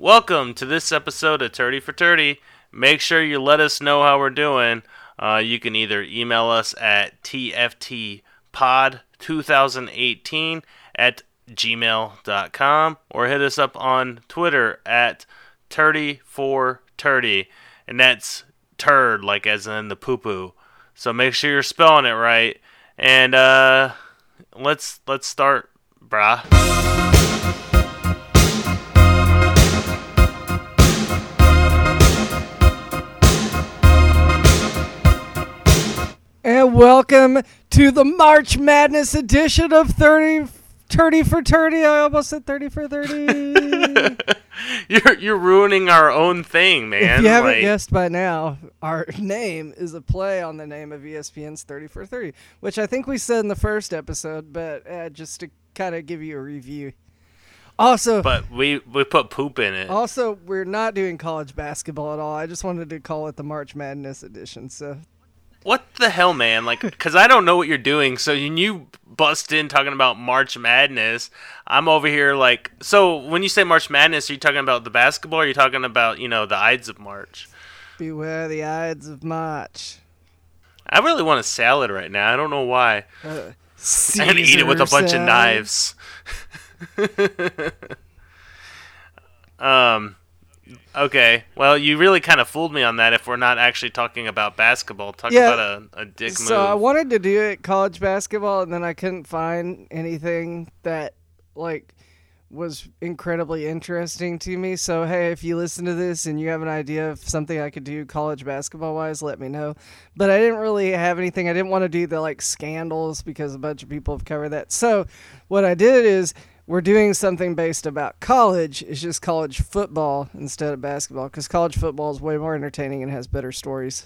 Welcome to this episode of Turdy for Turdy. Make sure you let us know how we're doing. Uh, you can either email us at tftpod2018 at gmail.com or hit us up on Twitter at turdy4turdy. And that's turd, like as in the poo poo. So make sure you're spelling it right. And uh, let's let's start, brah. Welcome to the March Madness edition of 30, 30 for 30. I almost said 30 for 30. you're you're ruining our own thing, man. if you haven't Like, guessed by now, our name is a play on the name of ESPN's 30 for 30, which I think we said in the first episode, but uh, just to kind of give you a review. Also, but we we put poop in it. also, we're not doing college basketball at all. I just wanted to call it the March Madness edition. So What the hell, man? Like, because I don't know what you're doing. So when you bust in talking about March Madness, I'm over here like. So when you say March Madness, are you talking about the basketball? Or are you talking about you know the Ides of March? beware the Ides of March. I really want a salad right now. I don't know why. Uh, I'm gonna eat it with a bunch of knives. um. Okay. Well, you really kind of fooled me on that. If we're not actually talking about basketball, talk Yeah. about a, a dick So move. I wanted to do it college basketball, and then I couldn't find anything that like was incredibly interesting to me. So hey, if you listen to this and you have an idea of something I could do college basketball wise, let me know. But I didn't really have anything. I didn't want to do the like scandals because a bunch of people have covered that. So what I did is we're doing something based about college. It's just college football instead of basketball because college football is way more entertaining and has better stories.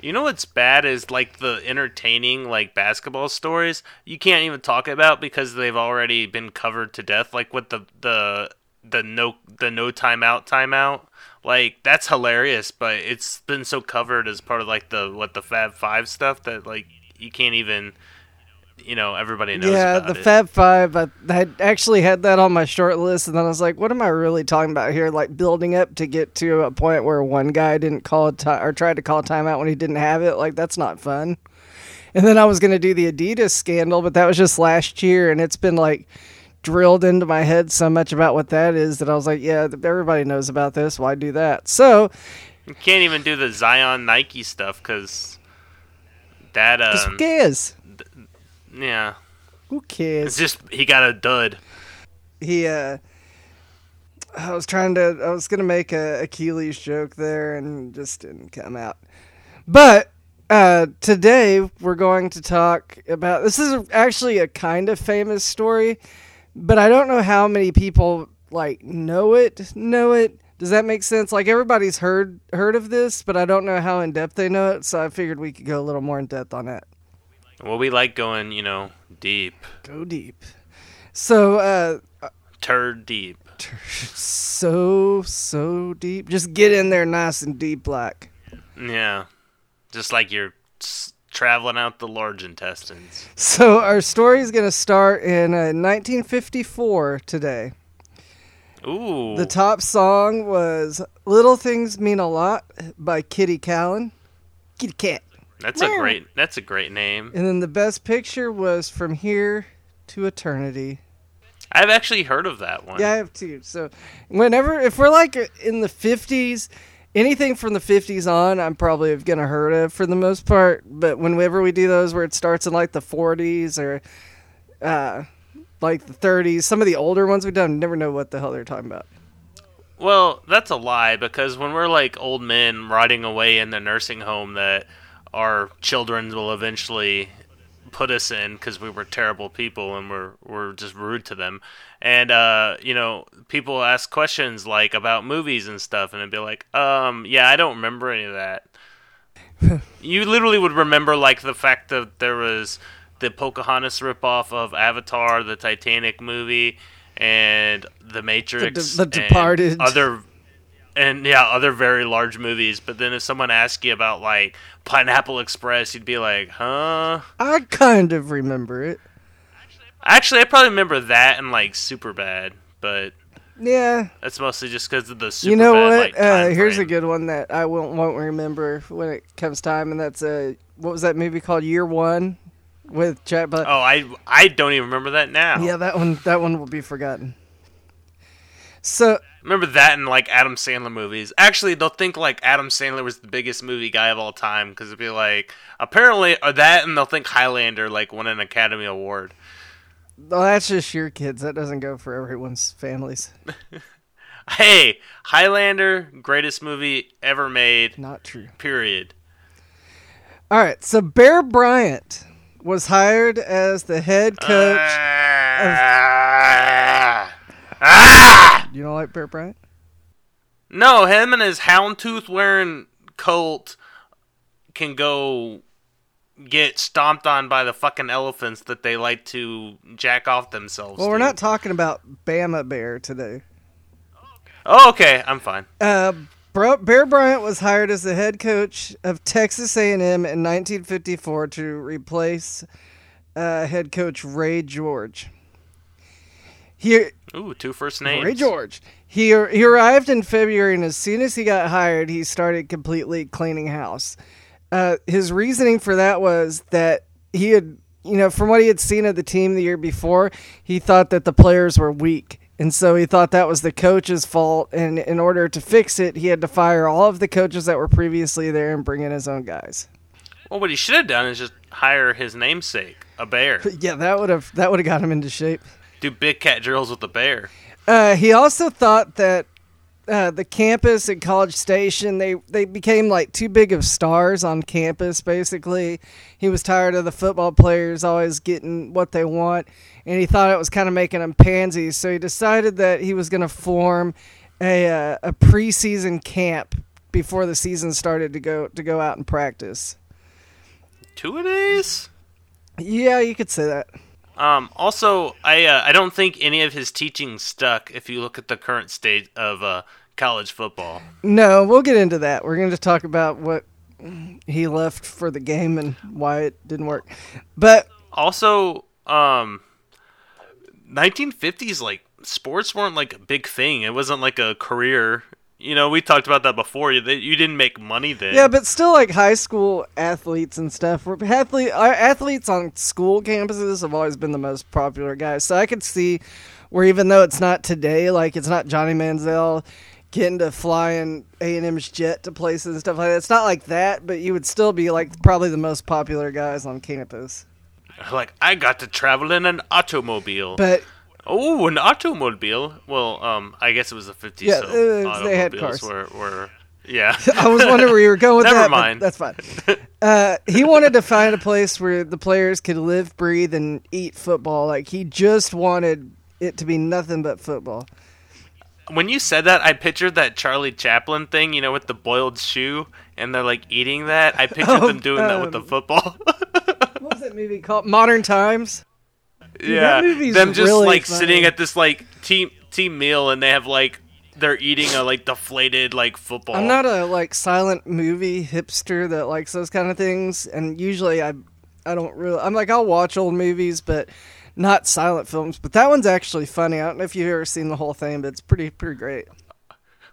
You know what's bad is like the entertaining like basketball stories you can't even talk about because they've already been covered to death. Like with the the the no the no timeout timeout. Like that's hilarious, but it's been so covered as part of like the what the Fab Five stuff that like you can't even you know everybody knows. yeah, the it. Fab Five. I had actually had that on my short list, and then I was like, "What am I really talking about here?" Like building up to get to a point where one guy didn't call time or tried to call timeout when he didn't have it. Like that's not fun. And then I was gonna do the Adidas scandal, but that was just last year, and it's been like drilled into my head so much about what that is that I was like, "Yeah, everybody knows about this. Why do that?" So You can't even do the Zion Nike stuff because that just um, cares? Yeah, Who cares? it's just he got a dud. he uh I was trying to I was gonna make a Achilles joke there and just didn't come out. But uh today we're going to talk about this is actually a kind of famous story, but I don't know how many people like know it know it. Does that make sense? Like everybody's heard heard of this, but I don't know how in depth they know it, so I figured we could go a little more in depth on that. Well, we like going, you know, deep, Go deep. So uh turd deep. so so deep. Just get in there nice and deep like. Yeah, just like you're s- traveling out the large intestines. So our story is going to start in uh, 1954 today. Ooh, The top song was "Little Things Mean a Lot" by Kitty Kallen. Kitty Cat. That's a great. That's a great name. And then the best picture was "From Here to Eternity." I've actually heard of that one. Yeah, I have too. So whenever if we're like in the 50s, anything from the 50s on, I'm probably gonna heard of for the most part. But whenever we do those where it starts in like the 40s or uh, like the 30s, some of the older ones we've done, never know what the hell they're talking about. Well, that's a lie because when we're like old men rotting away in the nursing home that our children will eventually put us in because we were terrible people and we're we're just rude to them. And uh, you know, people ask questions like about movies and stuff, and it'd be like, um, yeah, I don't remember any of that. you literally would remember like the fact that there was the Pocahontas ripoff of Avatar, the Titanic movie, and The Matrix, The and Departed. other and yeah, other very large movies. But then if someone asked you about like Pineapple Express, you'd be like, huh? I kind of remember it. Actually, I probably remember that and like Super Bad, but Yeah. That's mostly just because of the super you know bad, what? Like, uh, here's a good one that I won't won't remember when it comes time, and that's a what was that movie called? Year One with Jack Black. Oh, I I don't even remember that now. Yeah, that one that one will be forgotten. So Remember that in like Adam Sandler movies. Actually, they'll think like Adam Sandler was the biggest movie guy of all time because it'd be like apparently or that, and they'll think Highlander like won an Academy Award. well, that's just your kids. That doesn't go for everyone's families. Hey, Highlander, greatest movie ever made. Not true. Period. All right, so Bear Bryant was hired as the head coach. Ah! Ah! You don't like Bear Bryant? No, him and his houndtooth wearing colt can go get stomped on by the fucking elephants that they like to jack off themselves. Well, we're not talking about Bama Bear today. Oh, okay, I'm fine. Uh, Bear Bryant was hired as the head coach of Texas A&M in 1954 to replace uh, head coach Ray George. He Ooh, two first names. Ray George. He he arrived in February, and as soon as he got hired, he started completely cleaning house. Uh, his reasoning for that was that he had, you know, from what he had seen of the team the year before, he thought that the players were weak, and so he thought that was the coach's fault. And in order to fix it, he had to fire all of the coaches that were previously there and bring in his own guys. Well, what he should have done is just hire his namesake, a bear. Yeah, that would have that would have got him into shape. Do big cat drills with the bear. Uh, he also thought that uh, the campus at College Station they they became like too big of stars on campus. Basically, he was tired of the football players always getting what they want, and he thought it was kind of making them pansies. So he decided that he was going to form a uh, a preseason camp before the season started to go to go out and practice. Two a days. Yeah, you could say that. Um, also, I uh, I don't think any of his teaching stuck. If you look at the current state of uh, college football, No, we'll get into that. We're going to talk about what he left for the game and why it didn't work. But also, um, 1950s like sports weren't like a big thing. It wasn't like a career. You know, we talked about that before. You you didn't make money then. yeah, but still, like high school athletes and stuff. Were athlete, athletes on school campuses have always been the most popular guys. So I could see where even though it's not today, like it's not Johnny Manziel getting to fly in A and M's jet to places and stuff like that. It's not like that, but you would still be like probably the most popular guys on campus. like I got to travel in an automobile. But Oh, an automobile. Well, um, I guess it was the 50s. Yeah, so they had cars. Were, were yeah. I was wondering where you were going with Never that. but mind. That's fine. Uh, he wanted to find a place where the players could live, breathe, and eat football. Like he just wanted it to be nothing but football. when you said that, I pictured that Charlie Chaplin thing, you know, with the boiled shoe, and they're like eating that. I pictured Oh, them doing that with the um, football. What was that movie called? Modern Times. Yeah, them just really like funny. sitting at this like team team meal, and they have like they're eating a like deflated like football. I'm not a like silent movie hipster that likes those kind of things, and usually I, I don't really. I'm like I'll watch old movies, but not silent films. But that one's actually funny. I don't know if you've ever seen the whole thing, but it's pretty pretty great.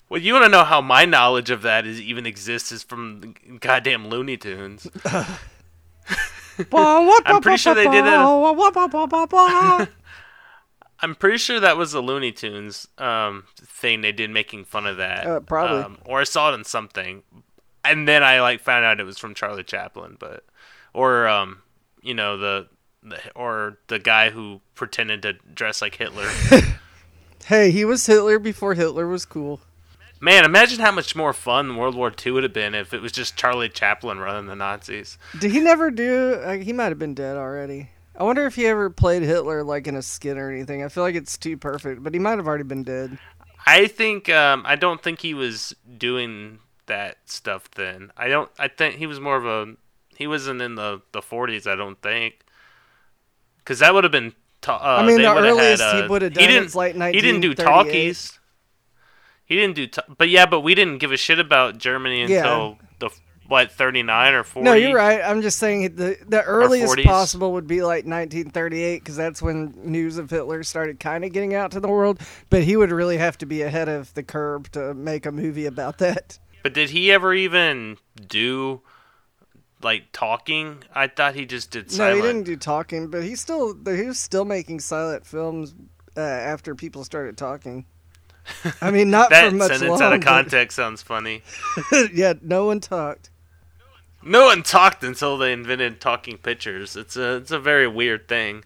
Well, you want to know how my knowledge of that is even exists is from goddamn Looney Tunes. I'm pretty sure they did it. I'm pretty sure that was a Looney Tunes um, thing they did making fun of that. Uh, probably. Um, or I saw it in something, and then I like found out it was from Charlie Chaplin, but or um, you know the, the or the guy who pretended to dress like Hitler. Hey, he was Hitler before Hitler was cool. Man, imagine how much more fun World War II would have been if it was just Charlie Chaplin running the Nazis. Did he never do? Uh, he might have been dead already. I wonder if he ever played Hitler like in a skit or anything. I feel like it's too perfect, but he might have already been dead. I think um, I don't think he was doing that stuff then. I don't. I think he was more of a. He wasn't in the the forties. I don't think. Because that would have been. Ta- uh, I mean, the earliest had, he uh, would've done he didn't, is, like, He didn't do talkies. He didn't do. Ta- but yeah, but we didn't give a shit about Germany Yeah. until the what 39 or 40. No, you're right. I'm just saying the the earliest possible would be like 1938 because that's when news of Hitler started kind of getting out to the world. But he would really have to be ahead of the curve to make a movie about that. But did he ever even do like talking? I thought he just did No, he didn't do talking, but he still he was still making silent films uh, after people started talking. I mean, not that for much sentence long. out of but- context sounds funny. yeah, no one talked. No one talked until they invented talking pictures. It's a it's a very weird thing.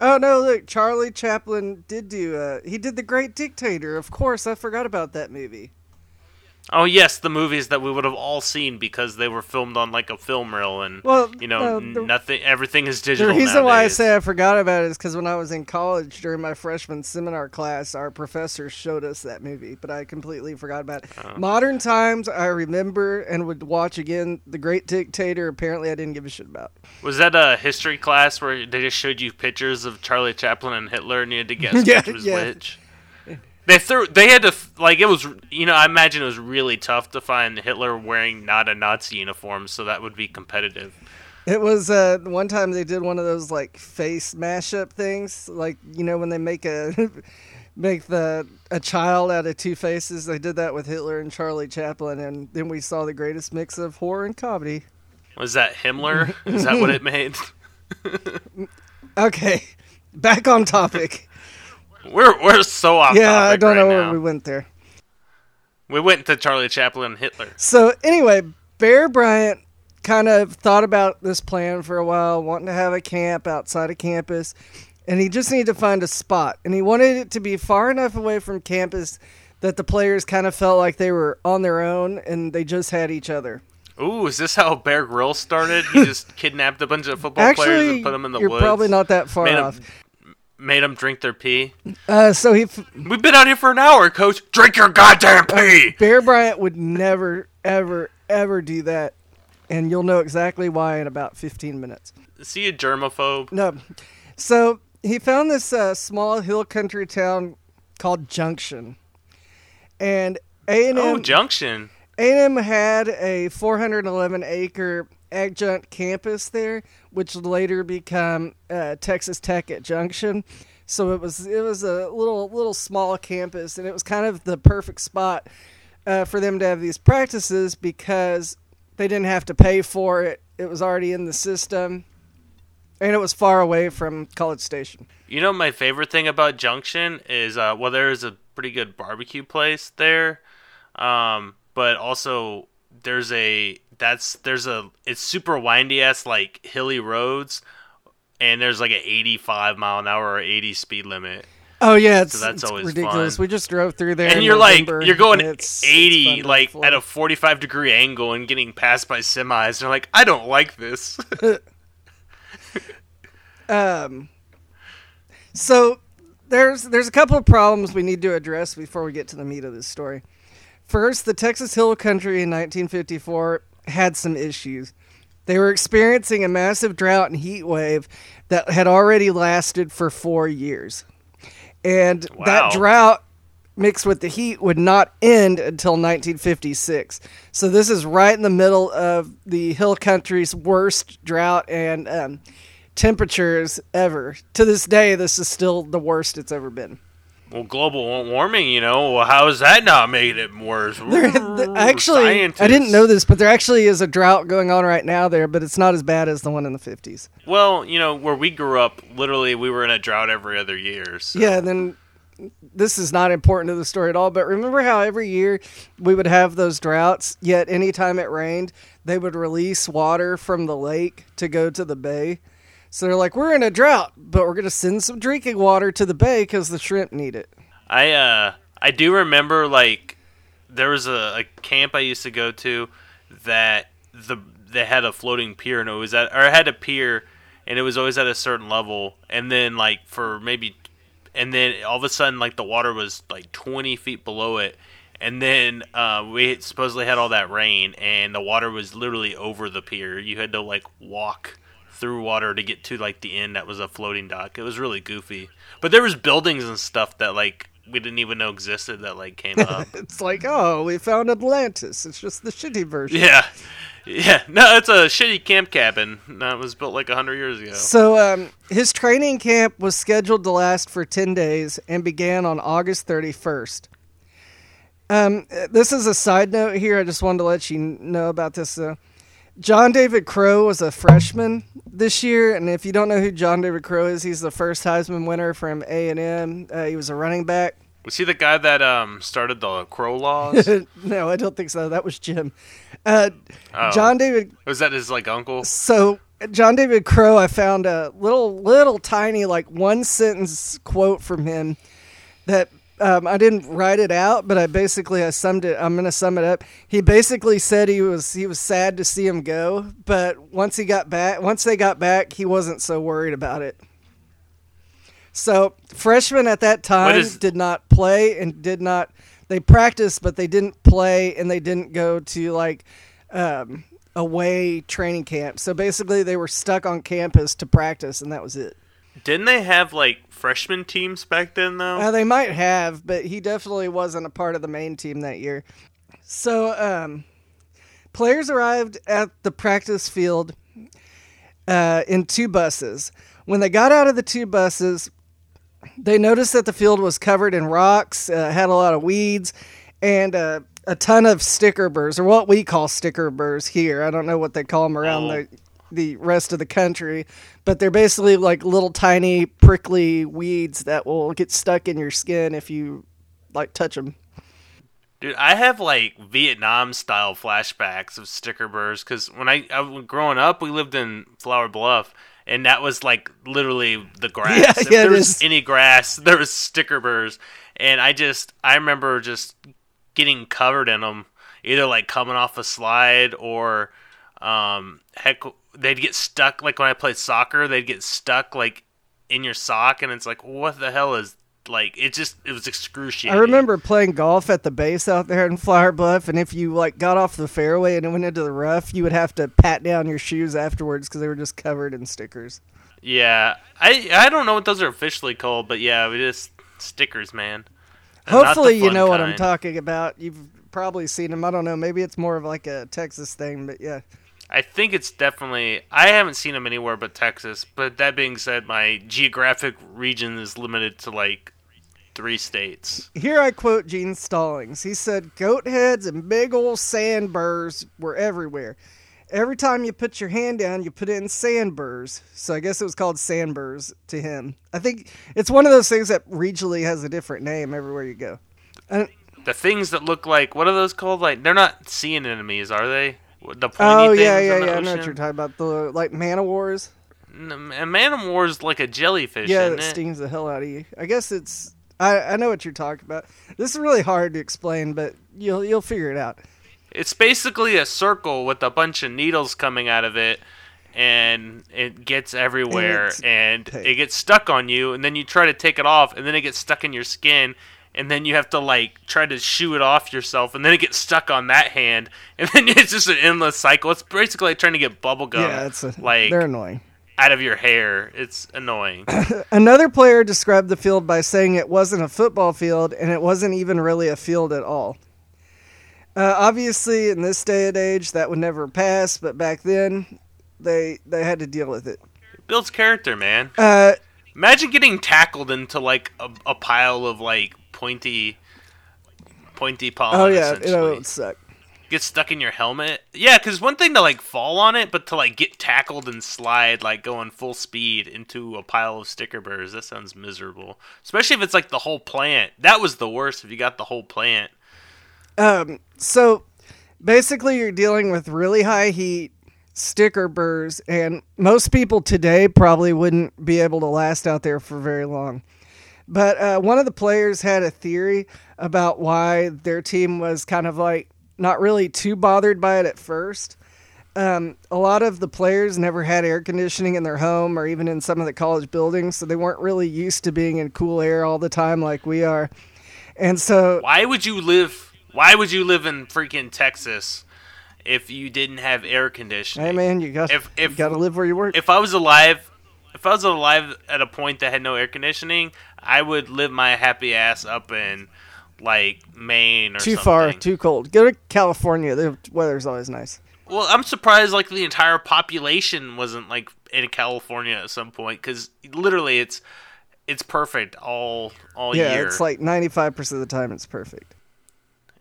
Oh no! Look, Charlie Chaplin did do. Uh, he did The Great Dictator. Of course, I forgot about that movie. Oh yes, the movies that we would have all seen because they were filmed on like a film reel, and Well, you know, no, the- nothing, everything is digital. The reason why I say I forgot about it is because when I was in college during my freshman seminar class, our professor showed us that movie, but I completely forgot about it. Oh. Modern times, I remember and would watch again The Great Dictator. Apparently, I didn't give a shit about. was that a history class where they just showed you pictures of Charlie Chaplin and Hitler, and you had to guess Yeah, which was yeah. which? They threw. They had to like it was. You know, I imagine it was really tough to find Hitler wearing not a Nazi uniform, so that would be competitive. It was uh, one time they did one of those like face mashup things, like you know when they make a make the a child out of two faces. They did that with Hitler and Charlie Chaplin, and then we saw the greatest mix of horror and comedy. Was that Himmler? Is that what it made? Okay, back on topic. We're we're so off. yeah, I don't right know now. where we went there. We went to Charlie Chaplin and Hitler. So anyway, Bear Bryant kind of thought about this plan for a while, wanting to have a camp outside of campus, and he just needed to find a spot. And he wanted it to be far enough away from campus that the players kind of felt like they were on their own and they just had each other. Ooh, is this how Bear Grylls started? He just kidnapped a bunch of football players and put them in the you're woods. probably not that far 'em- off. Made them drink their pee. Uh, so he, f- We've been out here for an hour, Coach. Drink your goddamn pee. Bear Bryant would never, ever, ever do that, and you'll know exactly why in about 15 minutes. Is he a germaphobe? No. So he found this uh, small hill country town called Junction, and A and M. Oh, M Junction. A&M had a 411 acre adjunct campus there, which later become uh, Texas Tech at Junction. So it was it was a little little small campus, and it was kind of the perfect spot uh, for them to have these practices because they didn't have to pay for it. It was already in the system, and it was far away from College Station. You know, my favorite thing about Junction is, uh, well, there is a pretty good barbecue place there, um, but also there's a that's there's a it's super windy ass like hilly roads, and there's like an 85 mile an hour or 80 speed limit, Oh yeah, it's, that's it's always ridiculous. fun. We just drove through there, and you're November, like you're going it's- it's 80 fun to like at a 45 degree angle and getting passed by semis. And you're like, I don't like this. Um, so there's there's a couple of problems we need to address before we get to the meat of this story. First, the Texas Hill Country in 1954 had some issues. They were experiencing a massive drought and heat wave that had already lasted for four years, and Wow. that drought mixed with the heat would not end until 1956. So this is right in the middle of the hill country's worst drought and um, temperatures ever. To this day, this is still the worst it's ever been. Well, global warming, you know, well, how is that not making it worse? There, the- actually, I didn't know this, but there actually is a drought going on right now there, but it's not as bad as the one in the 50s. Well, you know, where we grew up, literally, we were in a drought every other year. So. Yeah, then this is not important to the story at all, but remember how every year we would have those droughts, yet anytime it rained, they would release water from the lake to go to the bay. So they're like, we're in a drought, but we're to send some drinking water to the bay because the shrimp need it. I uh I do remember like there was a, a camp I used to go to that the they had a floating pier and it was at or it had a pier and it was always at a certain level. And then like for maybe and then all of a sudden like the water was like 20 feet below it. And then uh, we supposedly had all that rain and the water was literally over the pier. You had to like walk through water to get to like the end that was a floating dock it was really goofy but there was buildings and stuff that like we didn't even know existed that like came up It's like, oh, we found Atlantis. It's just the shitty version. yeah Yeah, no, it's a shitty camp cabin. that was built like hundred years ago. So um, his training camp was scheduled to last for ten days and began on August thirty first. Um, this is a side note here. I just wanted to let you know about this. Uh, John David Crow was a freshman this year, and if you don't know who John David Crow is, he's the first Heisman winner from A and M. Uh, he was a running back. Was he the guy that um, started the Crow laws? no, I don't think so. That was Jim. Uh, oh. John David was that his like uncle? So John David Crow, I found a little, little tiny, like one sentence quote from him that um, I didn't write it out, but I basically I summed it. I'm gonna sum it up. He basically said he was he was sad to see him go, but once he got back, once they got back, he wasn't so worried about it. So freshmen at that time is- did not play and did not. They practiced, but they didn't play and they didn't go to like um, away training camp. So basically, they were stuck on campus to practice, and that was it. Didn't they have like freshman teams back then, though? Uh, they might have, but he definitely wasn't a part of the main team that year. So, um, players arrived at the practice field uh, in two buses. When they got out of the two buses, they noticed that the field was covered in rocks, uh, had a lot of weeds, and uh, a ton of sticker burrs, or what we call sticker burrs here. I don't know what they call them around oh. the the rest of the country, but they're basically like little tiny prickly weeds that will get stuck in your skin if you like touch them. Dude, I have like Vietnam style flashbacks of sticker burrs because when I, I growing up, we lived in Flower Bluff, and that was like literally the grass. Yeah, if yeah, there was any grass, there was sticker burrs, and I just I remember just getting covered in them, either like coming off a slide or um, heck, they'd get stuck. Like when I played soccer, they'd get stuck like in your sock, and it's like, what the hell is like it just it was excruciating. I remember playing golf at the base out there in Flower Bluff, and if you like got off the fairway and it went into the rough, you would have to pat down your shoes afterwards because they were just covered in stickers. Yeah, I I don't know what those are officially called, but yeah, we just stickers, man. Hopefully, you know kind. what I'm talking about. You've probably seen them. I don't know. Maybe it's more of like a Texas thing, but yeah. I think it's definitely. I haven't seen them anywhere but Texas. But that being said, my geographic region is limited to like three states. Here I quote Gene Stallings. He said, Goat heads and big old sand burrs were everywhere. Every time you put your hand down, you put in sand burrs. So I guess it was called sand burrs to him. I think it's one of those things that regionally has a different name everywhere you go. And, the things that look like what are those called? Like they're not sea anemones, are they? The pointy oh yeah, yeah, yeah. I know what you're talking about. The like man o' wars. A man o' war is like a jellyfish. Yeah, that stings the hell out of you. I guess it's I, I know what you're talking about. This is really hard to explain, but you'll you'll figure it out. It's basically a circle with a bunch of needles coming out of it, and it gets everywhere, and, and it gets stuck on you, and then you try to take it off, and then it gets stuck in your skin, and then you have to like try to shoo it off yourself, and then it gets stuck on that hand, and then it's just an endless cycle. It's basically like trying to get bubble gum. Yeah, it's a, like they're annoying out of your hair. It's annoying. Another player described the field by saying it wasn't a football field and it wasn't even really a field at all. Uh, obviously, in this day and age, that would never pass, but back then, they they had to deal with it. It builds character, man. Uh, Imagine getting tackled into like a, a pile of like pointy, pointy pollen. Oh yeah, it would suck get stuck in your helmet. Yeah, because one thing to like fall on it, but to like get tackled and slide like going full speed into a pile of sticker burrs, that sounds miserable. Especially if it's like the whole plant. That was the worst if you got the whole plant. Um. So basically, you're dealing with really high heat sticker burrs, and most people today probably wouldn't be able to last out there for very long. But uh, one of the players had a theory about why their team was kind of like not really too bothered by it at first. Um, a lot of the players never had air conditioning in their home or even in some of the college buildings, so they weren't really used to being in cool air all the time like we are. And so, why would you live? Why would you live in freaking Texas if you didn't have air conditioning? Hey man, you got if, if you got to live where you work. If I was alive, if I was alive at a point that had no air conditioning, I would live my happy ass up in like Maine or too something. far, too cold. Go to California. The weather's always nice. Well, I'm surprised like the entire population wasn't like in California at some point because literally it's it's perfect all all yeah, year. it's like 95% of the time it's perfect.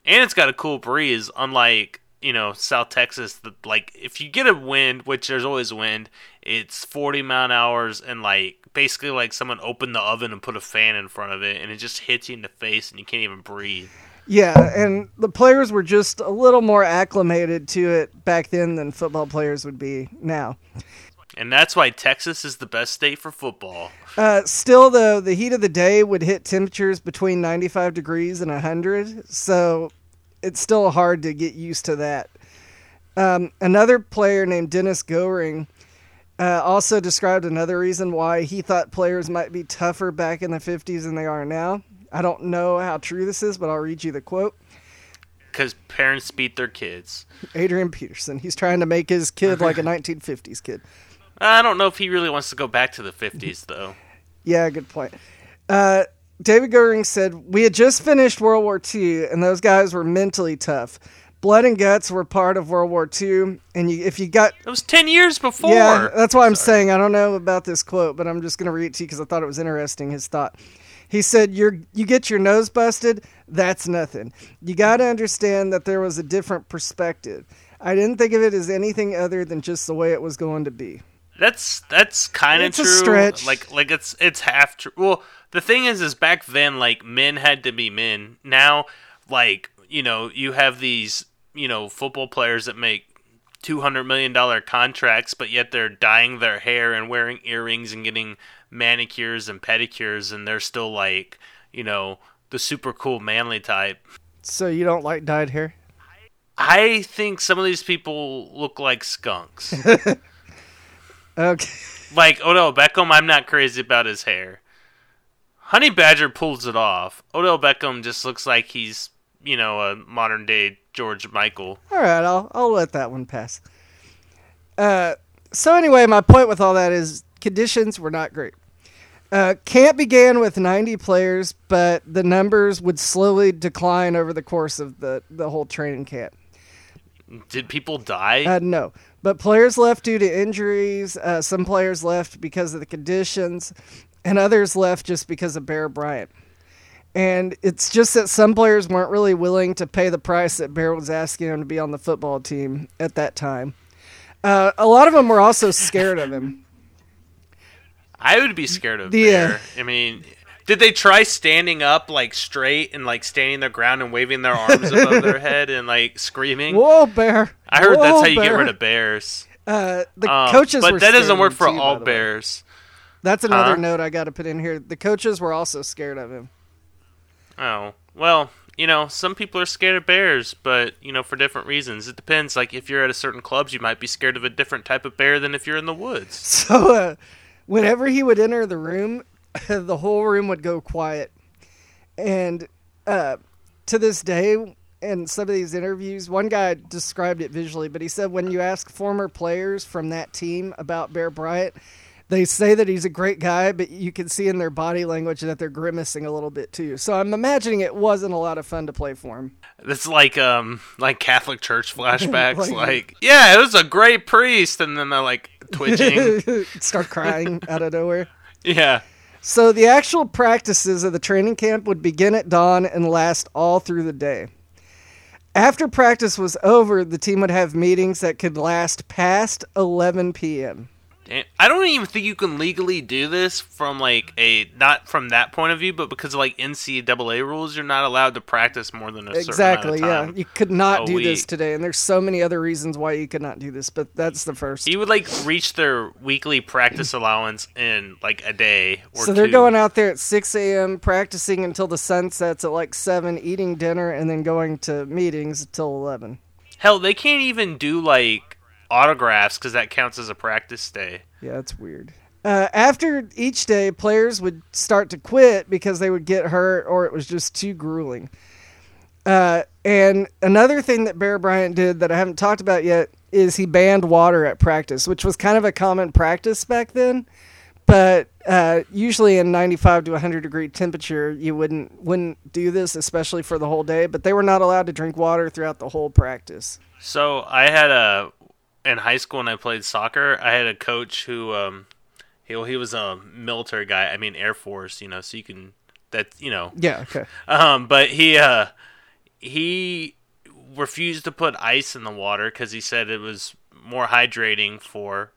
and it's got a cool breeze, unlike you know South Texas. That like if you get a wind, which there's always wind, it's 40 mile an hours and like basically like someone opened the oven and put a fan in front of it, and it just hits you in the face and you can't even breathe. Yeah, and the players were just a little more acclimated to it back then than football players would be now. And that's why Texas is the best state for football. Uh, still, though, the heat of the day would hit temperatures between 95 degrees and 100, so it's still hard to get used to that. Um, another player named Dennis Goehring uh, also described another reason why he thought players might be tougher back in the 50s than they are now. I don't know how true this is, but I'll read you the quote. Because parents beat their kids. Adrian Peterson. He's trying to make his kid like a 1950s kid. I don't know if he really wants to go back to the 50s, though. Yeah, good point. Uh, David Goehring said, We had just finished World War II, and those guys were mentally tough. Blood and guts were part of World War II, and you, if you got. It was 10 years before. Yeah, that's why I'm saying I don't know about this quote, but I'm just going to read it to you because I thought it was interesting. His thought. He said, "You're you get your nose busted. That's nothing. You got to understand that there was a different perspective. I didn't think of it as anything other than just the way it was going to be." That's that's kind of It's a true. stretch. Like like it's it's half true. Well, the thing is, is back then like men had to be men. Now, like you know, you have these you know football players that make two hundred million dollar contracts, but yet they're dyeing their hair and wearing earrings and getting manicures and pedicures, and they're still like you know the super cool manly type. So you don't like dyed hair? I think some of these people look like skunks. Okay. Like oh Odell Beckham, I'm not crazy about his hair. Honey Badger pulls it off. Odell Beckham just looks like he's, you know, a modern day George Michael. All right, I'll I'll let that one pass. Uh, so anyway, my point with all that is conditions were not great. Uh, camp began with 90 players, but the numbers would slowly decline over the course of the, the whole training camp. Did people die? Uh, no, but players left due to injuries. Uh, some players left because of the conditions, and others left just because of Bear Bryant. And it's just that some players weren't really willing to pay the price that Bear was asking them to be on the football team at that time. Uh, a lot of them were also scared of him. I would be scared of uh, Bear. I mean, did they try standing up like straight and like standing their ground and waving their arms above their head and like screaming? Whoa, Bear! I heard that's how you get rid of bears. Uh, the Um, coaches, but that doesn't work for too, all way. bears. That's another Huh? note I got to put in here. The coaches were also scared of him. Oh, well, you know, some people are scared of bears, but, you know, for different reasons. It depends. Like, if you're at a certain clubs, you might be scared of a different type of bear than if you're in the woods. So, uh, whenever he would enter the room, the whole room would go quiet. And uh, to this day, in some of these interviews, one guy described it visually, but he said when you ask former players from that team about Bear Bryant, they say that he's a great guy, but you can see in their body language that they're grimacing a little bit too. So I'm imagining it wasn't a lot of fun to play for him. It's like, um, like Catholic Church flashbacks. Like- like, yeah, it was a great priest. And then they're like twitching. Start crying out of nowhere. yeah. So the actual practices of the training camp would begin at dawn and last all through the day. After practice was over, the team would have meetings that could last past 11 p.m. Damn. I don't even think you can legally do this from like a not from that point of view, but because of like NCAA rules, you're not allowed to practice more than a certain Exactly, amount of yeah. You could not do this today, and there's so many other reasons why you could not do this, but that's the first. You would like reach their weekly practice allowance in like a day or So they're two. going out there at 6 a.m., practicing until the sun sets at like 7, eating dinner, and then going to meetings until 11. Hell, they can't even do like autographs because that counts as a practice day. Yeah, that's weird. Uh, after each day, players would start to quit because they would get hurt or it was just too grueling. Uh, and another thing that Bear Bryant did that I haven't talked about yet is he banned water at practice, which was kind of a common practice back then. But uh, usually in 95 to 100 degree temperature, you wouldn't wouldn't do this, especially for the whole day. But they were not allowed to drink water throughout the whole practice. So I had a in high school when I played soccer, I had a coach who um he he was a military guy. I mean Air Force, you know, so you can that you know. Yeah. Okay. Um, but he uh he refused to put ice in the water because he said it was more hydrating for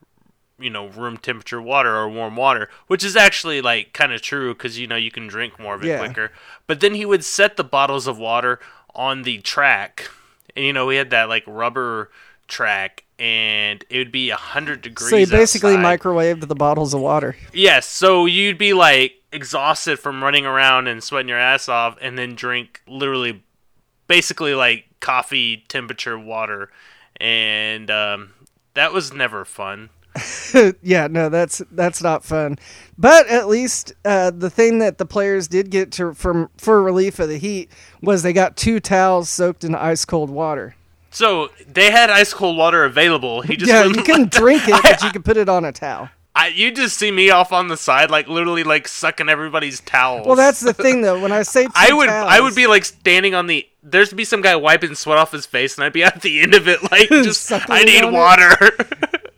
you know room temperature water or warm water which is actually like kind of true because you know you can drink more of it Yeah. quicker but then he would set the bottles of water on the track and you know we had that like rubber track and it would be 100 degrees So you basically outside. microwaved the bottles of water. Yes, so you'd be like exhausted from running around and sweating your ass off, and then drink literally, basically like coffee temperature water, and um, that was never fun. yeah, no, that's that's not fun. But at least uh, the thing that the players did get to from for relief of the heat was they got two towels soaked in ice cold water. So they had ice cold water available. He just yeah, you couldn't drink it, but you could put it on a towel. I, you just see me off on the side, like literally like sucking everybody's towels. Well, that's the thing though. When I say I would towels, I would be like standing on the there's be some guy wiping sweat off his face and I'd be at the end of it like just I need water.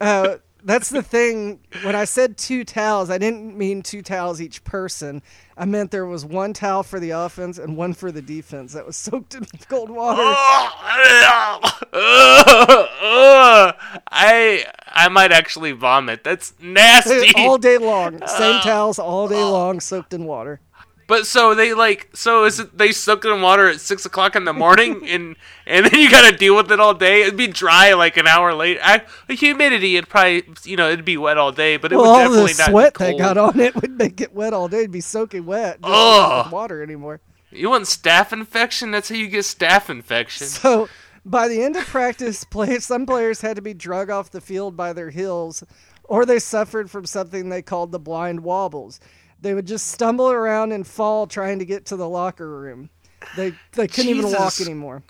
uh, that's the thing. When I said two towels, I didn't mean two towels each person. I meant there was one towel for the offense and one for the defense that was soaked in cold water. I I might actually vomit. That's nasty. all day long. Same Oh. towels all day uh, long, soaked in water. But so they like so is it they soak it in water at six o'clock in the morning and and then you gotta deal with it all day. It'd be dry like an hour later. I, the humidity, it'd probably you know it'd be wet all day, but it Well, would all definitely the not sweat be that got on it would make it wet all day. It'd be soaking wet. Just Ugh. not with water anymore. You want staph infection? That's how you get staph infection. So by the end of practice, play, some players had to be drug off the field by their heels, or they suffered from something they called the blind wobbles. They would just stumble around and fall trying to get to the locker room. They they couldn't even walk anymore.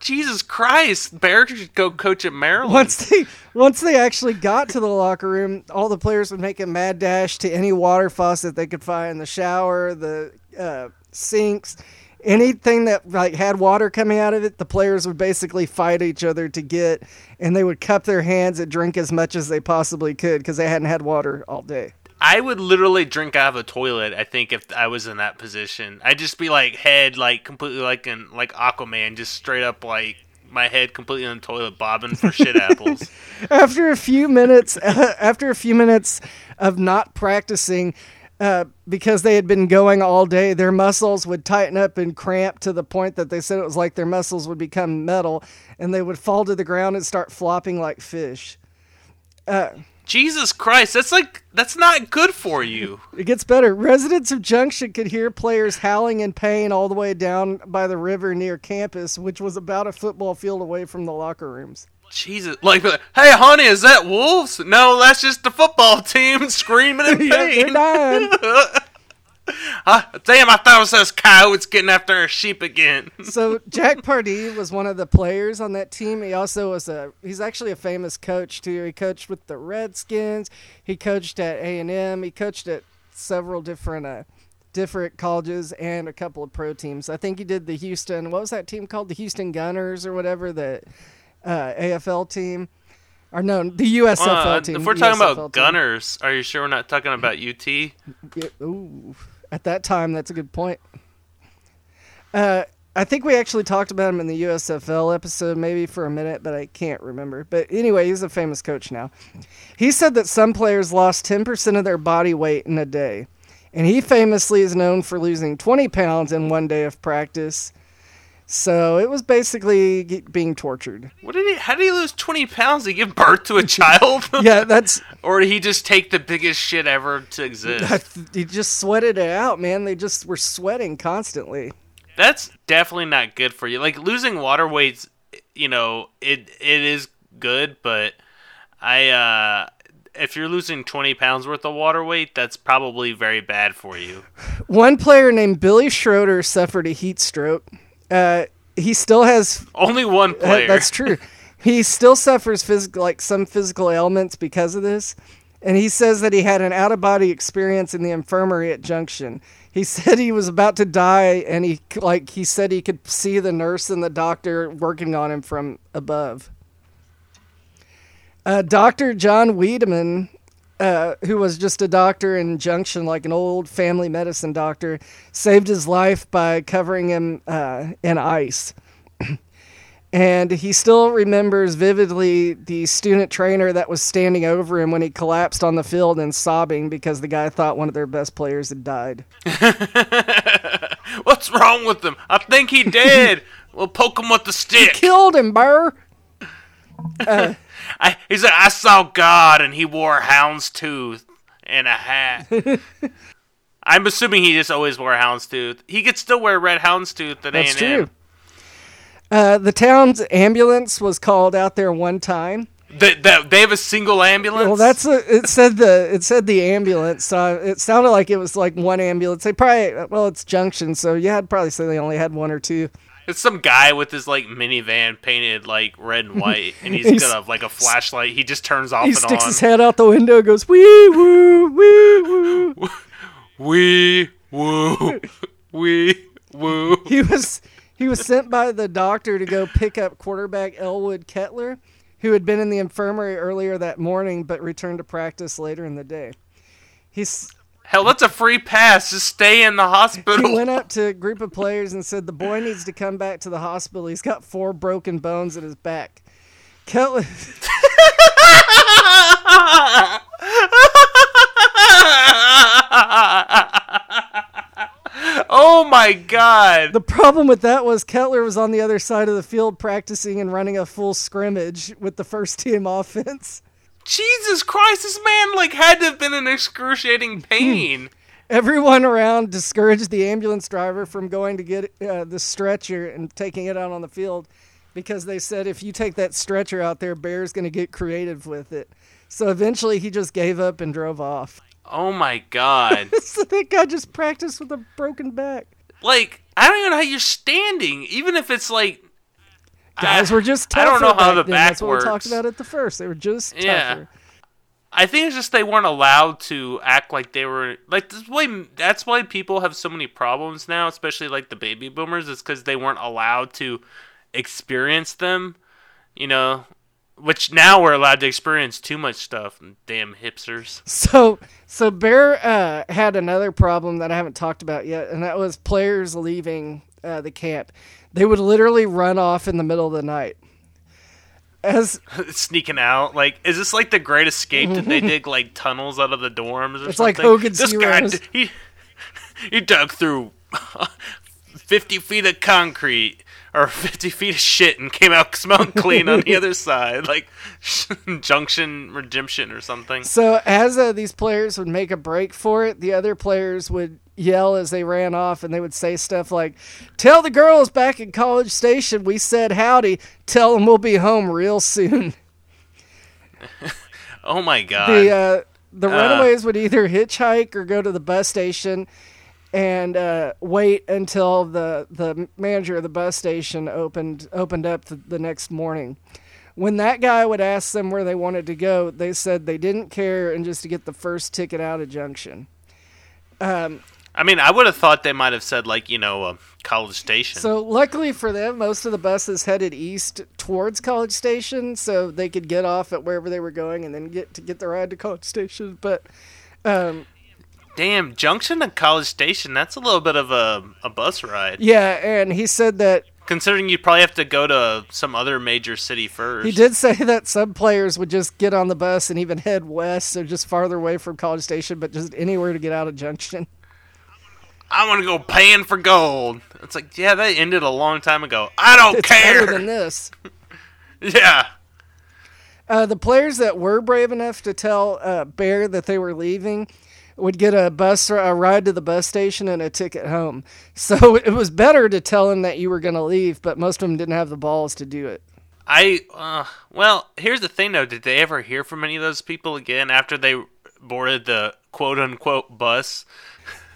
Jesus Christ, Bear should go coach at Maryland. Once they once they actually got to the locker room, all the players would make a mad dash to any water faucet they could find, the shower, the uh, sinks, anything that like had water coming out of it. The players would basically fight each other to get, and they would cup their hands and drink as much as they possibly could because they hadn't had water all day. I would literally drink out of a toilet. I think if I was in that position, I'd just be like head like completely like in like Aquaman, just straight up like my head completely in the toilet, bobbing for shit apples. after a few minutes after a few minutes of not practicing uh, because they had been going all day their muscles would tighten up and cramp to the point that they said it was like their muscles would become metal and they would fall to the ground and start flopping like fish uh, Jesus Christ, that's like that's not good for you. it gets better residents of junction could hear players howling in pain all the way down by the river near campus which was about a football field away from the locker rooms Jesus, like, hey, honey, is that wolves? No, that's just the football team screaming in Yeah, they're pain. dying. Ah, damn, I thought it was those coyotes getting after a sheep again. so Jack Pardee was one of the players on that team. He also was a he's actually a famous coach too. He coached with the Redskins. He coached at A and M. He coached at several different uh, different colleges and a couple of pro teams. I think he did the Houston. What was that team called? The Houston Gunners or whatever the uh, AFL team. Or no, the USFL Uh, team. if we're talking USFL about team. gunners, are you sure we're not talking about UT? Yeah, ooh, at that time, that's a good point. Uh, I think we actually talked about him in the USFL episode, maybe for a minute, but I can't remember. But anyway, he's a famous coach now. He said that some players lost 10% of their body weight in a day. And he famously is known for losing 20 pounds in one day of practice. So it was basically being tortured. What did he? How did he lose twenty pounds? Did he give birth to a child? Yeah, that's or did he just take the biggest shit ever to exist? he just sweated it out, man. They just were sweating constantly. That's definitely not good for you. Like losing water weights, you know, it it is good, but I uh if you're losing 20 pounds worth of water weight, that's probably very bad for you. One player named Billy Schroeder suffered a heat stroke. Uh, he still has. Only one player. that's true. He still suffers physical, like some physical ailments because of this, and he says that he had an out of body experience in the infirmary at Junction. He said he was about to die, and he like he said he could see the nurse and the doctor working on him from above. Uh, Dr. John Wiedemann, uh, who was just a doctor in Junction, like an old family medicine doctor, saved his life by covering him uh, in ice. and he still remembers vividly the student trainer that was standing over him when he collapsed on the field and sobbing because the guy thought one of their best players had died. What's wrong with him? I think he did. we'll poke him with the stick. Killed him, Burr. I, he said, I saw God and he wore a houndstooth and a hat. I'm assuming he just always wore a houndstooth. He could still wear red houndstooth at That's A&M. true. Uh, the town's ambulance was called out there one time. The, the, they have a single ambulance? Well, that's a, it. Said the it said the ambulance. So it sounded like it was like one ambulance. They probably well, it's Junction, so yeah, I'd probably say they only had one or two. It's some guy with his like minivan painted like red and white, and he's He's- got a, like a flashlight. He just turns off He and sticks on. his head out the window, and goes wee woo wee woo. Wee woo, wee woo. He was he was sent by the doctor to go pick up quarterback Elwood Kettler, who had been in the infirmary earlier that morning but returned to practice later in the day. He's Hell, that's a free pass. Just stay in the hospital. he went up to a group of players and said the boy needs to come back to the hospital. He's got four broken bones in his back. Kettler oh my god. The problem with that was Kettler was on the other side of the field practicing and running a full scrimmage with the first team offense. Jesus Christ, this man like had to have been in excruciating pain. Everyone around discouraged the ambulance driver from going to get uh, the stretcher and taking it out on the field because they said if you take that stretcher out there, Bear's going to get creative with it. So eventually he just gave up and drove off. Oh my god. so that guy just practiced with a broken back. like, I don't even know how you're standing, even if it's like Guys I- were just I tougher don't know how the then. back That's what we talked about at the first. They were just Yeah. I think it's just they weren't allowed to act like they were like this way. That's why people have so many problems now, especially like the baby boomers, is because they weren't allowed to experience them. You know, which now we're allowed to experience too much stuff. Damn hipsters. So, so Bear uh, had another problem that I haven't talked about yet, and that was players leaving uh, the camp. They would literally run off in the middle of the night. As Sneaking out, like, is this like the Great Escape? Did they dig like tunnels out of the dorms? Or It's like something? Hogan's This guy, Heroes. d- he he dug through fifty feet of concrete or fifty feet of shit and came out smelling clean on the other side, like Junction Redemption or something. so, as uh, these players would make a break for it, the other players would yell as they ran off, and they would say stuff like, "Tell the girls back in College Station we said howdy. Tell them we'll be home real soon." Oh my god! the uh, the Uh. runaways would either hitchhike or go to the bus station and uh, wait until the the manager of the bus station opened opened up the, the next morning. When that guy would ask them where they wanted to go, they said they didn't care and just to get the first ticket out of Junction. Um, I mean, I would have thought they might have said like you know uh, College Station. so luckily for them, most of the buses headed east towards College Station, so they could get off at wherever they were going and then get to get the ride to College Station. But um, Damn, Junction to College Station. That's a little bit of a a bus ride. Yeah, and he said that Considering you'd probably have to go to some other major city first. he did say that some players would just get on the bus and even head west, so just farther away from College Station, but just anywhere to get out of Junction. I want to go paying for gold. It's like, yeah, that ended a long time ago. I don't It's care. better than this. yeah. Uh, the players that were brave enough to tell uh, Bear that they were leaving would get a bus a ride to the bus station and a ticket home. So it was better to tell him that you were going to leave, but most of them didn't have the balls to do it. I uh, well, here's the thing though. Did they ever hear from any of those people again after they boarded the quote unquote bus?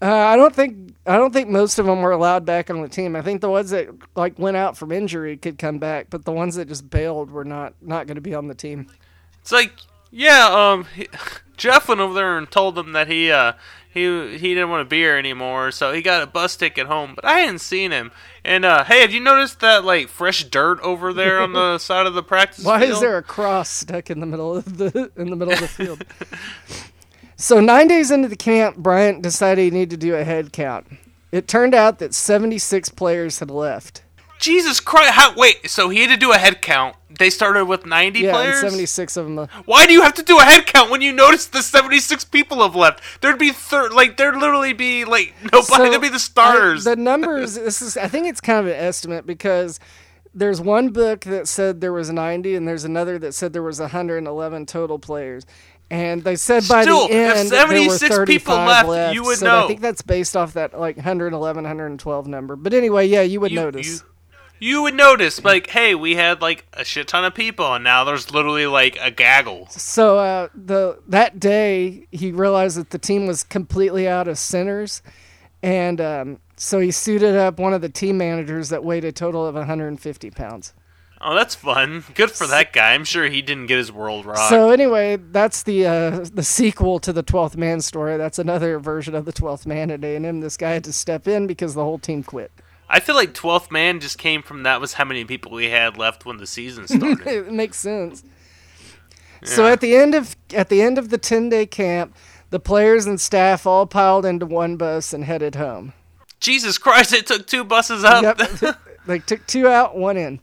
Uh, I don't think I don't think most of them were allowed back on the team. I think the ones that like went out from injury could come back, but the ones that just bailed were not not going to be on the team. It's like, yeah, um, he, Jeff went over there and told them that he uh he he didn't want to be here anymore, so he got a bus ticket home. But I hadn't seen him. And uh, hey, have you noticed that like fresh dirt over there on the side of the practice Why field? is there a cross stuck in the middle of the in the middle of the field? so nine days into the camp, Bryant decided he needed to do a head count. It turned out that 76 players had left. Jesus Christ! How, wait, so he had to do a head count. They started with ninety Yeah, players. and 76 of them. uh, Why do you have to do a head count when you notice the seventy-six people have left? There'd be thir- like there'd literally be like nobody. So, there'd be the starters. I- the numbers. This is. I think it's kind of an estimate because there's one book that said there was 90, and there's another that said there was 111 total players. And they said by Still, the if end there were 76 35 people left, left. you would so I think that's based off that like 111, 112 number. But anyway, yeah, you would you, notice. You, you would notice, like, hey, we had like a shit ton of people, and now there's literally like a gaggle. So uh, the that day he realized that the team was completely out of centers, and um, so he suited up one of the team managers that weighed a total of 150 pounds. Oh, that's fun. Good for that guy. I'm sure he didn't get his world rocked. So anyway, that's the uh, the sequel to the Twelfth Man story. That's another version of the Twelfth Man at A and M. This guy had to step in because the whole team quit. I feel like 12th man just came from that was how many people we had left when the season started. it makes sense. So at the end of at the end of the ten day camp, the players and staff all piled into one bus and headed home. Jesus Christ! It took two buses up. Yep. they took two out, one in.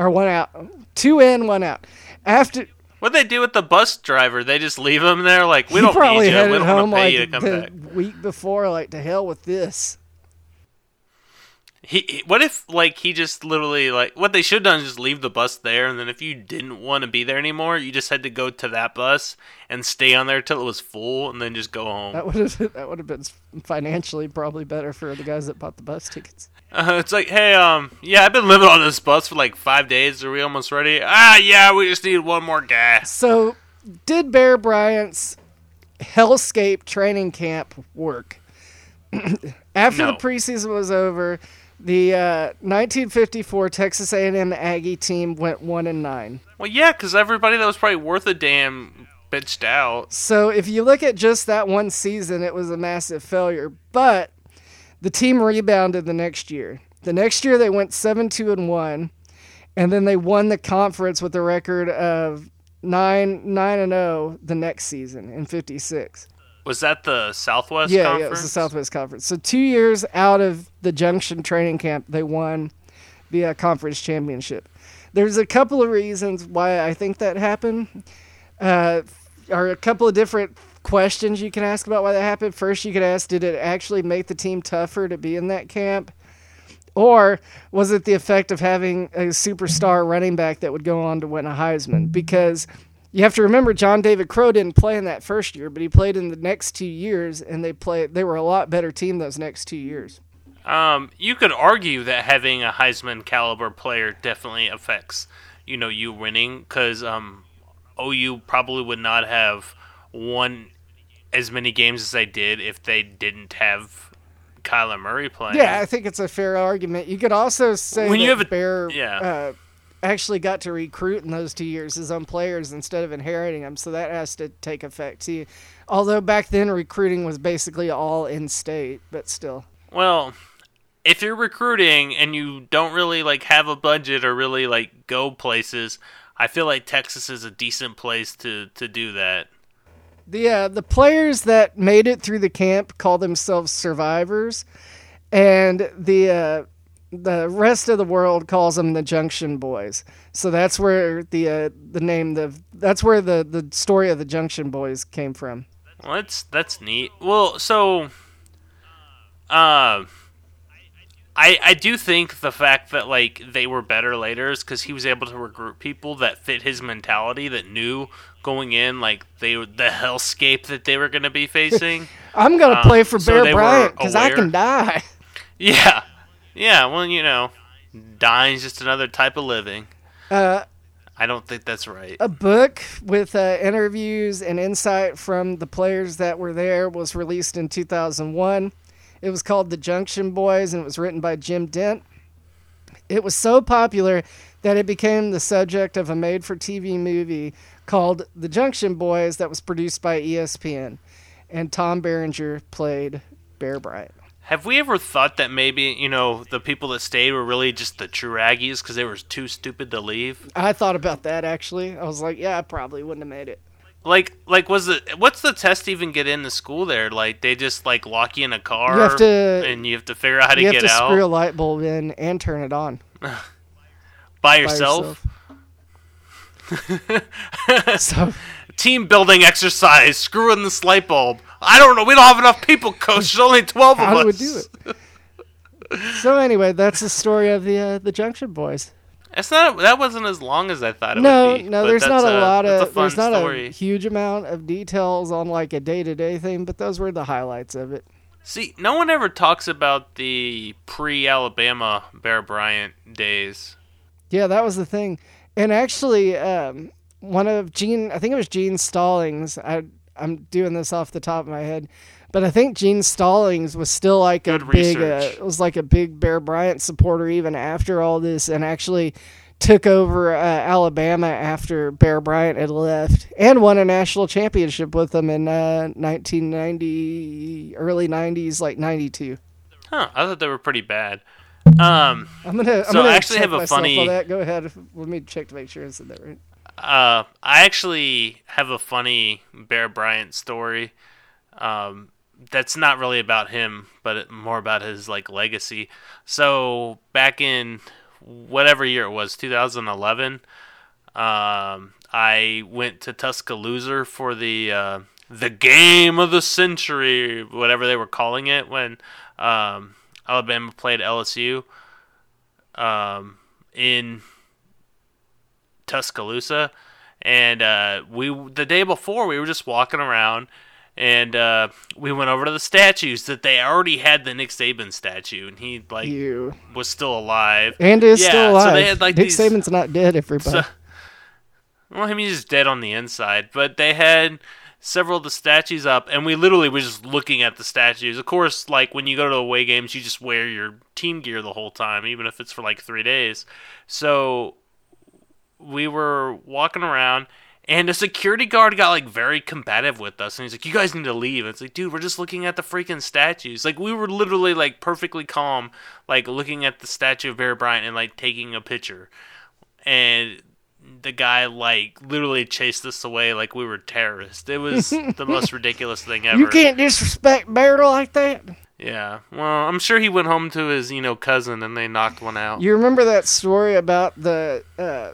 Or one out. Two in, one out. After What they do with the bus driver? They just leave him there, like we don't probably need you. We don't home want to pay like you to come the back. week before, like to hell with this. He, he- what if like he just literally like what they should have done is just leave the bus there, and then if you didn't want to be there anymore, you just had to go to that bus and stay on there till it was full, and then just go home. That would have that would have been financially probably better for the guys that bought the bus tickets. Uh, it's like, hey, um, yeah, I've been living on this bus for like five days. Are we almost ready? Ah, yeah, we just need one more guy. So, did Bear Bryant's Hellscape training camp work? After the preseason was over, the uh, 1954 Texas A&M Aggie team went one and nine. Well, yeah, because everybody that was probably worth a damn bitched out. So if you look at just that one season, it was a massive failure. But the team rebounded the next year. The next year they went seven two and one, and then they won the conference with a record of nine nine and zero the next season in fifty six. Was that the Southwest Yeah, Conference? yeah, it was the Southwest Conference. So two years out of the Junction training camp, they won the uh, conference championship. There's a couple of reasons why I think that happened. Uh, are a couple of different questions you can ask about why that happened. First, you could ask, did it actually make the team tougher to be in that camp? Or was it the effect of having a superstar running back that would go on to win a Heisman? Because you have to remember John David Crow didn't play in that first year, but he played in the next two years, and they played. They were a lot better team those next two years. Um, you could argue that having a Heisman caliber player definitely affects, you know, you winning because um, OU probably would not have won as many games as they did if they didn't have Kyler Murray playing. Yeah, I think it's a fair argument. You could also say When that you have a- Bear yeah. uh, actually got to recruit in those two years his own players instead of inheriting them, so that has to take effect too. Although back then recruiting was basically all in state, but still. Well, if you're recruiting and you don't really like have a budget or really like go places, I feel like Texas is a decent place to to do that. The uh, the players that made it through the camp call themselves survivors, and the uh, the rest of the world calls them the Junction Boys. So that's where the uh, the name the that's where the the story of the Junction Boys came from. Well, that's that's neat. Well, so, uh, I I do think the fact that like they were better later is because he was able to recruit people that fit his mentality that knew going in like they were the hellscape that they were going to be facing. I'm gonna Um, play for Bear were Bryant because I can die. yeah, yeah. Well, you know, dying's just another type of living. Uh, I don't think that's right. a book with uh, interviews and insight from the players that were there was released in 2001. It was called The Junction Boys and it was written by Jim Dent. It was so popular that it became the subject of a made for TV movie called The Junction Boys that was produced by ESPN. and Tom Berenger played Bear Bryant. Have we ever thought that maybe you know the people that stayed were really just the true Aggies because they were too stupid to leave? I thought about that actually. I was like, yeah, I probably wouldn't have made it. Like, like was it? What's the test to even get into school there? Like, they just like lock you in a car, You have to- and you have to figure out how to you have get to out screw a light bulb in and turn it on by by yourself. so Team building exercise. Screw in this light bulb. I don't know. We don't have enough people, coach. There's only twelve of how us. do we do it? so anyway, that's the story of the uh, the Junction Boys. It's not. That wasn't as long as I thought it No, would be. no, but there's not that's a lot of a there's not story. a huge amount of details on like a day to day thing, but those were the highlights of it. See, no one ever talks about the pre-Alabama Bear Bryant days. Yeah, that was the thing. And actually, um, one of Gene, I think it was Gene Stallings. I I'm doing this off the top of my head, but I think Gene Stallings was still like a big, uh, was like a big Bear Bryant supporter even after all this, and actually took over uh, Alabama after Bear Bryant had left, and won a national championship with them in uh, 1990, early 90s, like 92. Huh? I thought they were pretty bad. Um, I'm gonna. I'm So gonna I actually have a funny- that. Go ahead. Let me check to make sure I said that right. uh, I actually have a funny Bear Bryant story. Um, that's not really about him, but more about his like legacy. So back in whatever year it was, 2011, um, I went to Tuscaloosa for the uh, the game of the century, whatever they were calling it when um, Alabama played LSU um, in Tuscaloosa, and uh, we the day before we were just walking around, and uh, we went over to the statues that they already had the Nick Saban statue, and he like was still alive. and is Yeah, still so alive. they had, like, Nick these- Saban's not dead. Everybody. So, well, I mean, he's dead on the inside, but they had several of the statues up, and we literally were just looking at the statues. Of course, like when you go to away games, you just wear your team gear the whole time, even if it's for like three days. So we were walking around. And a security guard got like very combative with us, and he's like, "You guys need to leave." It's like, dude, we're just looking at the freaking statues. Like, we were literally like perfectly calm, like looking at the statue of Bear Bryant and like taking a picture and the guy like literally chased us away like we were terrorists. It was the most ridiculous thing ever. you can't disrespect Bear like that. Yeah. Well, I'm sure he went home to his, you know, cousin and they knocked one out. You remember that story about the uh,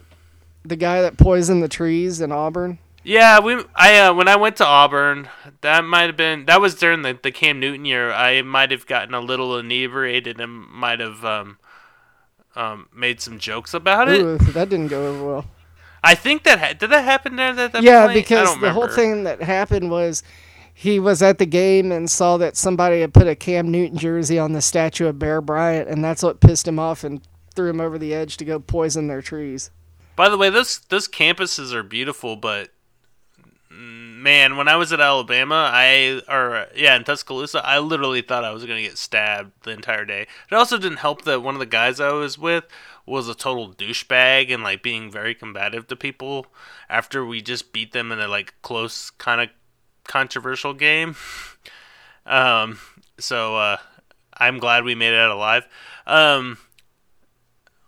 the guy that poisoned the trees in Auburn? Yeah, we I uh, when I went to Auburn, that might have been that was during the, the Cam Newton year. I might have gotten a little inebriated and might have um um made some jokes about it. Ooh, that didn't go over well. I think that ha- did that happen there that, that yeah? Because the whole thing that happened was he was at the game and saw that somebody had put a Cam Newton jersey on the statue of Bear Bryant, and that's what pissed him off and threw him over the edge to go poison their trees. By the way, those those campuses are beautiful, but man, when I was at Alabama, I or yeah, in Tuscaloosa, I literally thought I was gonna get stabbed the entire day. It also didn't help that one of the guys I was with was a total douchebag and like being very combative to people after we just beat them in a like close kind of controversial game. um, so uh, I'm glad we made it out alive. Um,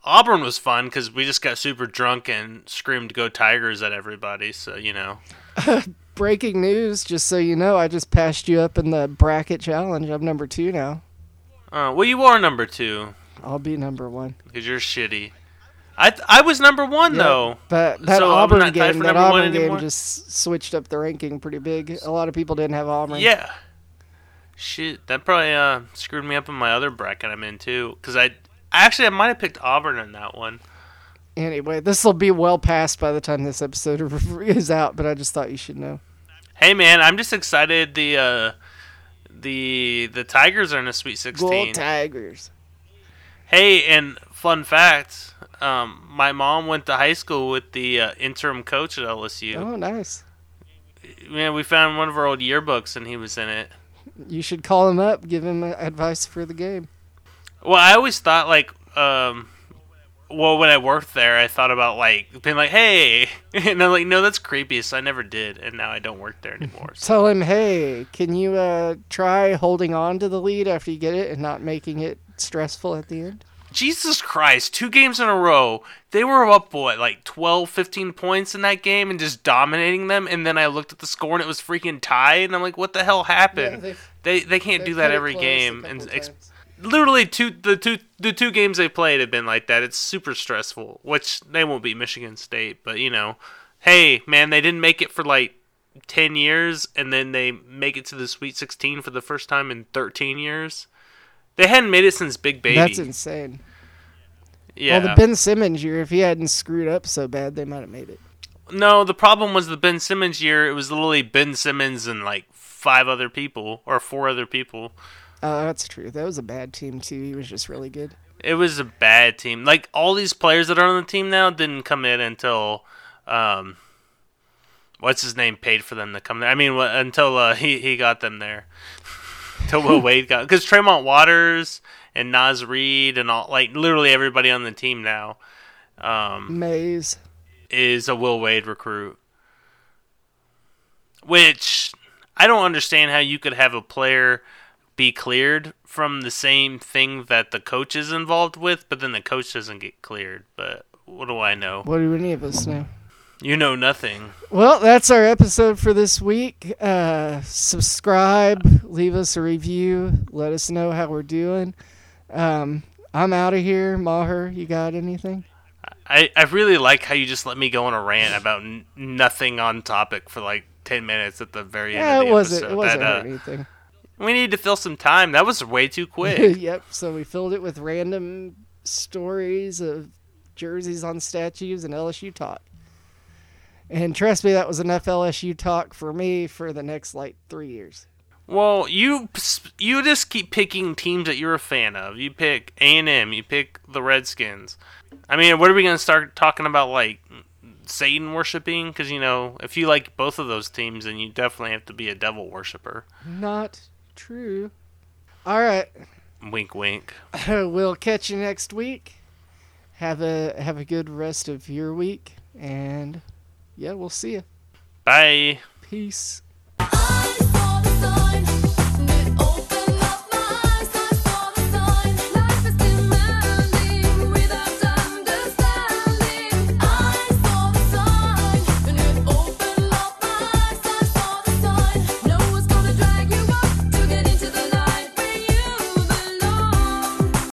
Auburn was fun because we just got super drunk and screamed "Go Tigers" at everybody. So you know, Breaking news, just so you know, I just passed you up in the bracket challenge. I'm number two now. uh, well, you are number two I'll be number one. because you're shitty. I I was number one Yeah, though. But that So Auburn game, that Auburn game anymore? just switched up the ranking pretty big. A lot of people didn't have Auburn. Yeah. Shit, that probably uh, screwed me up in my other bracket I'm in too. Because I actually I might have picked Auburn in that one. Anyway, this will be well past by the time this episode is out, but I just thought you should know. Hey man, I'm just excited. The uh, the the Tigers are in the Sweet Go 16. Tigers. Hey, and fun fact, um, my mom went to high school with the uh, interim coach at LSU. Oh, nice. Man, we found one of our old yearbooks and he was in it. You should call him up, give him uh, advice for the game. Well, I always thought like um, well, when I worked there, I thought about like being like, "Hey," and I'm like, "No, that's creepy." So I never did, and now I don't work there anymore. So. Tell him, hey, can you uh, try holding on to the lead after you get it and not making it stressful at the end? Jesus Christ, two games in a row. They were up, what, like 12, 15 points in that game and just dominating them. And then I looked at the score and it was freaking tied. And I'm like, what the hell happened? Yeah, they, they can't do that every game. And ex- literally, two the two the two games they played have been like that. It's super stressful, which they won't beat Michigan State. But, you know, hey, man, they didn't make it for like 10 years and then they make it to the Sweet 16 for the first time in 13 years. They hadn't made it since Big Baby. That's insane. Yeah. Well, the Ben Simmons year, if he hadn't screwed up so bad, they might have made it. No, the problem was the Ben Simmons year. It was literally Ben Simmons and like five other people or four other people. Oh, that's true. That was a bad team too. He was just really good. It was a bad team. Like all these players that are on the team now didn't come in until, um, what's his name paid for them to come there. I mean, until uh, he he got them there. until Will Wade got because Tremont Waters and Naz Reid and all like literally everybody on the team now. Um, Mayes. is a Will Wade recruit. Which I don't understand how you could have a player be cleared from the same thing that the coach is involved with, but then the coach doesn't get cleared. But what do I know? What do any of us know? You know nothing. Well, that's our episode for this week. Uh, subscribe, leave us a review, let us know how we're doing. Um, I'm out of here. Maher, you got anything? I, I really like how you just let me go on a rant about n- nothing on topic for like 10 minutes at the very end Yeah, of it the wasn't. episode. It wasn't That, uh, anything. we need to fill some time. That was way too quick. yep. So we filled it with random stories of jerseys on statues and LSU talk. And trust me, that was enough LSU talk for me for the next like three years. Well, you you just keep picking teams that you're a fan of. You pick A and M. You pick the Redskins. I mean, what are we gonna start talking about? Like Satan worshiping? Because you know, if you like both of those teams, then you definitely have to be a devil worshiper. Not true. All right. Wink, wink. we'll catch you next week. Have a have a good rest of your week, and yeah, we'll see you. Bye. Peace.